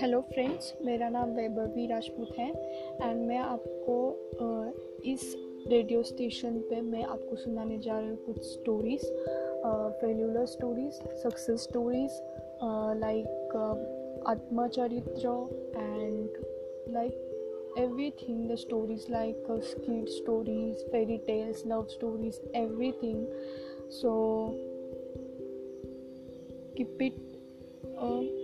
hello friends मेरा नाम वैभवी राजपूत है एंड मैं आपको इस रेडियो स्टेशन पे मैं आपको सुनाने जा रही हूँ कुछ stories failure stories success stories like आत्मचरित्र and like everything the stories like uh, skit stories fairy tales love stories so keep it it uh,